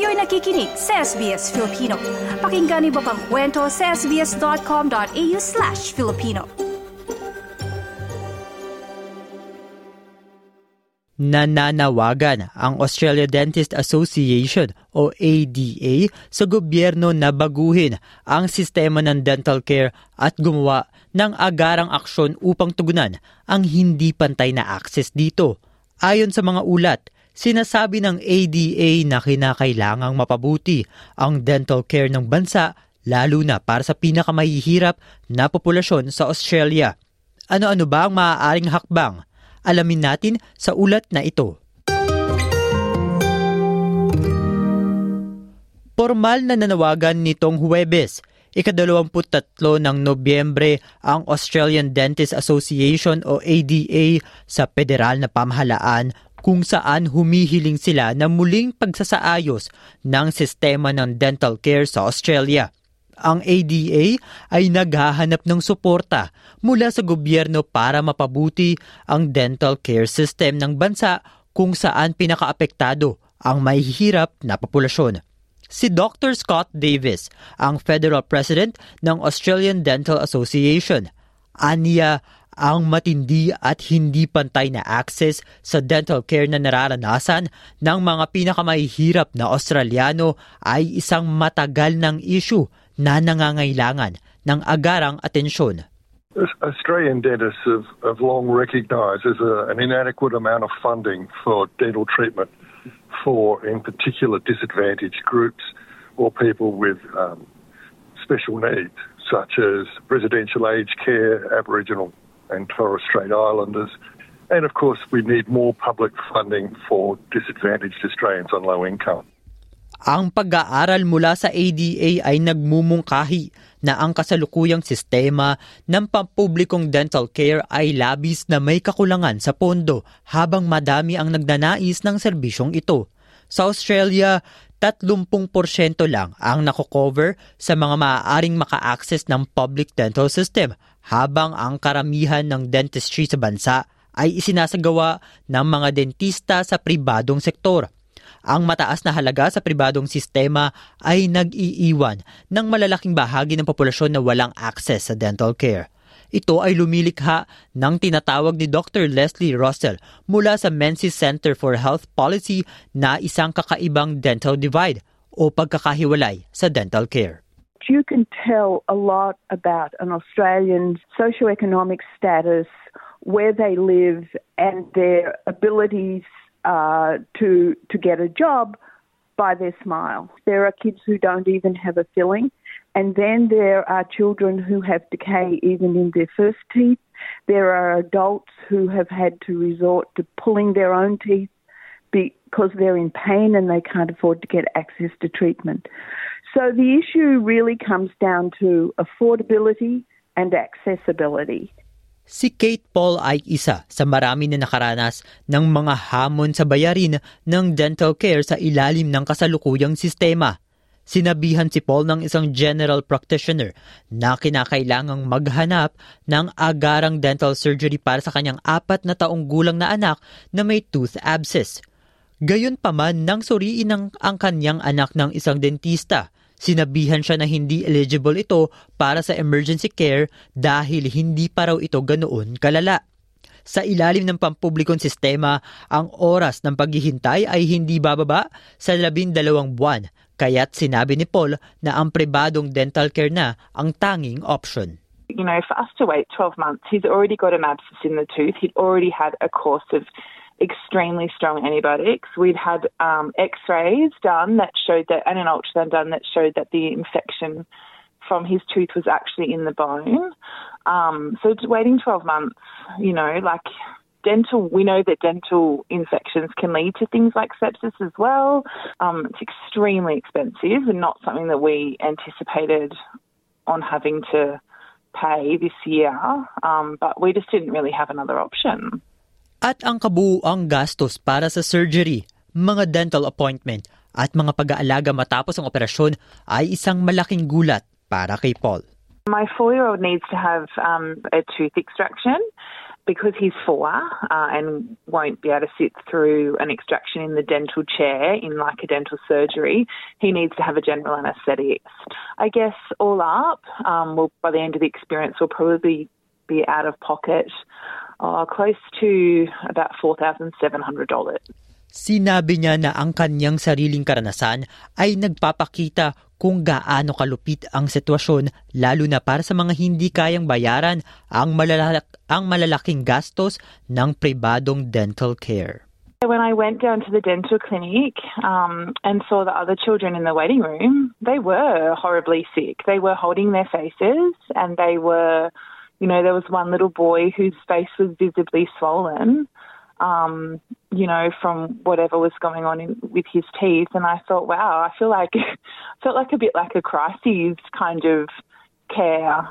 Kayo'y nakikinig sa SBS Filipino. Pakinggan niyo pa ang kwento sa sbs.com.au slash Filipino. Nananawagan ang Australia Dentist Association o ADA sa gobyerno na baguhin ang sistema ng dental care at gumawa ng agarang aksyon upang tugunan ang hindi pantay na access dito. Ayon sa mga ulat, sinasabi ng ADA na kinakailangang mapabuti ang dental care ng bansa lalo na para sa pinakamahihirap na populasyon sa Australia. Ano-ano ba ang maaaring hakbang? Alamin natin sa ulat na ito. Formal na nanawagan nitong Huwebes, ikadalawamput-tatlo ng Nobyembre ang Australian Dentist Association o ADA sa federal na pamahalaan kung saan humihiling sila na muling pagsasaayos ng sistema ng dental care sa Australia ang ADA ay naghahanap ng suporta mula sa gobyerno para mapabuti ang dental care system ng bansa kung saan pinakaapektado ang mahihirap na populasyon. Si Dr. Scott Davis, ang Federal President ng Australian Dental Association. Aniya, ang matindi at hindi pantay na access sa dental care na nararanasan ng mga pinakamahihirap na Australiano ay isang matagal ng issue na nangangailangan ng agarang atensyon. Australian dentists have, have long recognised there's a, an inadequate amount of funding for dental treatment for, in particular, disadvantaged groups or people with um, special needs, such as residential aged care, Aboriginal and Torres Strait Islanders. And of course, we need more public funding for disadvantaged Australians on low income. Ang pag-aaral mula sa ADA ay nagmumungkahi na ang kasalukuyang sistema ng pampublikong dental care ay labis na may kakulangan sa pondo habang madami ang nagnanais ng serbisyong ito. Sa Australia, 30% lang ang nakocover sa mga maaaring maka-access ng public dental system habang ang karamihan ng dentistry sa bansa ay isinasagawa ng mga dentista sa pribadong sektor. Ang mataas na halaga sa pribadong sistema ay nag-iiwan ng malalaking bahagi ng populasyon na walang access sa dental care. Ito ay lumilikha ng tinatawag ni Dr. Leslie Russell mula sa Menzies Center for Health Policy na isang kakaibang dental divide o pagkakahiwalay sa dental care. You can tell a lot about an Australian's socioeconomic status, where they live, and their abilities uh, to to get a job by their smile. There are kids who don't even have a filling, and then there are children who have decay even in their first teeth. There are adults who have had to resort to pulling their own teeth because they're in pain and they can't afford to get access to treatment. So the issue really comes down to affordability and accessibility. Si Kate Paul ay isa sa marami na nakaranas ng mga hamon sa bayarin ng dental care sa ilalim ng kasalukuyang sistema. Sinabihan si Paul ng isang general practitioner na kinakailangang maghanap ng agarang dental surgery para sa kanyang apat na taong gulang na anak na may tooth abscess. Gayon pa man nang suriin ng ang kanyang anak ng isang dentista – Sinabihan siya na hindi eligible ito para sa emergency care dahil hindi pa raw ito ganoon kalala. Sa ilalim ng pampublikong sistema, ang oras ng paghihintay ay hindi bababa sa labindalawang buwan, kaya't sinabi ni Paul na ang pribadong dental care na ang tanging option. You know, for us to wait 12 months, he's already got an abscess in the tooth. He'd already had a course of extremely strong antibiotics. We'd had um, X-rays done that showed that, and an ultrasound done that showed that the infection from his tooth was actually in the bone. Um, so waiting 12 months, you know, like dental, we know that dental infections can lead to things like sepsis as well. Um, it's extremely expensive and not something that we anticipated on having to pay this year. Um, but we just didn't really have another option. At ang kabuuang gastos para sa surgery, mga dental appointment at mga pag-aalaga matapos ang operasyon ay isang malaking gulat para kay Paul. My four-year-old needs to have um, a tooth extraction because he's four uh, and won't be able to sit through an extraction in the dental chair in like a dental surgery, he needs to have a general anaesthetist. I guess all up, um, well, by the end of the experience, we'll probably be out of pocket uh, close to about $4,700. Sinabi niya na ang kanyang sariling karanasan ay nagpapakita kung gaano kalupit ang sitwasyon lalo na para sa mga hindi kayang bayaran ang, malalak ang malalaking gastos ng pribadong dental care. When I went down to the dental clinic um, and saw the other children in the waiting room, they were horribly sick. They were holding their faces and they were, you know, there was one little boy whose face was visibly swollen. um, you know, from whatever was going on in, with his teeth. And I thought, wow, I feel like felt like a bit like a crisis kind of care.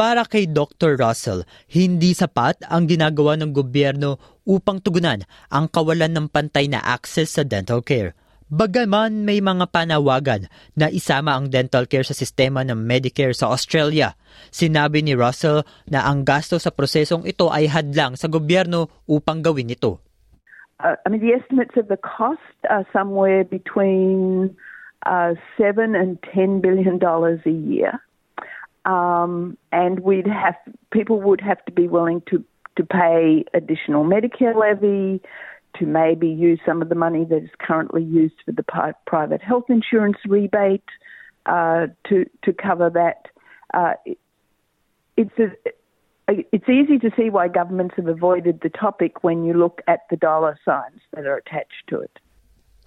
Para kay Dr. Russell, hindi sapat ang ginagawa ng gobyerno upang tugunan ang kawalan ng pantay na access sa dental care. Bagaman may mga panawagan na isama ang dental care sa sistema ng Medicare sa Australia, sinabi ni Russell na ang gasto sa prosesong ito ay hadlang sa gobyerno upang gawin ito. Uh, I mean, the estimates of the cost are somewhere between uh, seven and ten billion dollars a year, um, and we'd have people would have to be willing to to pay additional Medicare levy, to maybe use some of the money that is currently used for the private health insurance rebate uh, to to cover that. Uh, it's a, it's easy to see why governments have avoided the topic when you look at the dollar signs that are attached to it.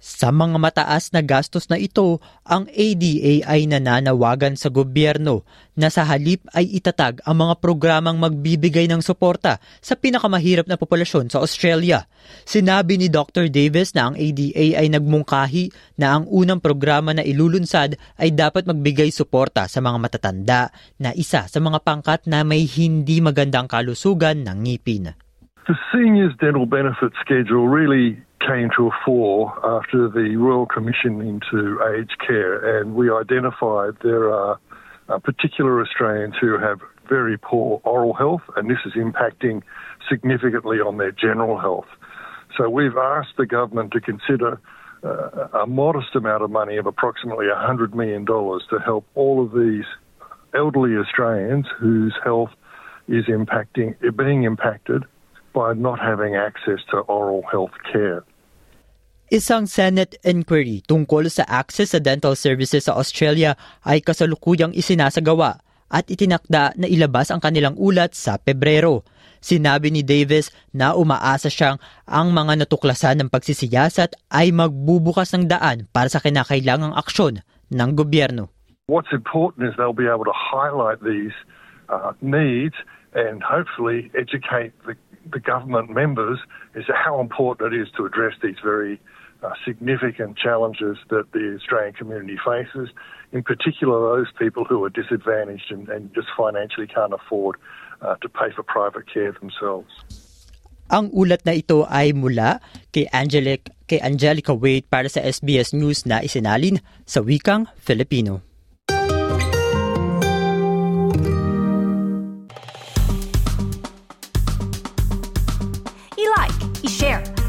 Sa mga mataas na gastos na ito, ang ADA ay nananawagan sa gobyerno na sa halip ay itatag ang mga programang magbibigay ng suporta sa pinakamahirap na populasyon sa Australia. Sinabi ni Dr. Davis na ang ADA ay nagmungkahi na ang unang programa na ilulunsad ay dapat magbigay suporta sa mga matatanda na isa sa mga pangkat na may hindi magandang kalusugan ng ngipin. The seniors dental benefit schedule really came to a fore after the Royal Commission into aged care, and we identified there are uh, particular Australians who have very poor oral health, and this is impacting significantly on their general health. So we've asked the government to consider uh, a modest amount of money of approximately $100 million to help all of these elderly Australians whose health is impacting, being impacted by not having access to oral health care. Isang Senate inquiry tungkol sa access sa dental services sa Australia ay kasalukuyang isinasagawa at itinakda na ilabas ang kanilang ulat sa Pebrero. Sinabi ni Davis na umaasa siyang ang mga natuklasan ng pagsisiyasat ay magbubukas ng daan para sa kinakailangang aksyon ng gobyerno. What's important is they'll be able to highlight these uh, needs and hopefully educate the the government members is how important it is to address these very uh, significant challenges that the Australian community faces, in particular those people who are disadvantaged and, and just financially can't afford uh, to pay for private care themselves. Ang ulat na ito ay mula kay, Angelic, kay Angelica Wade para sa SBS News na isinalin sa wikang Filipino. i-like, i-share,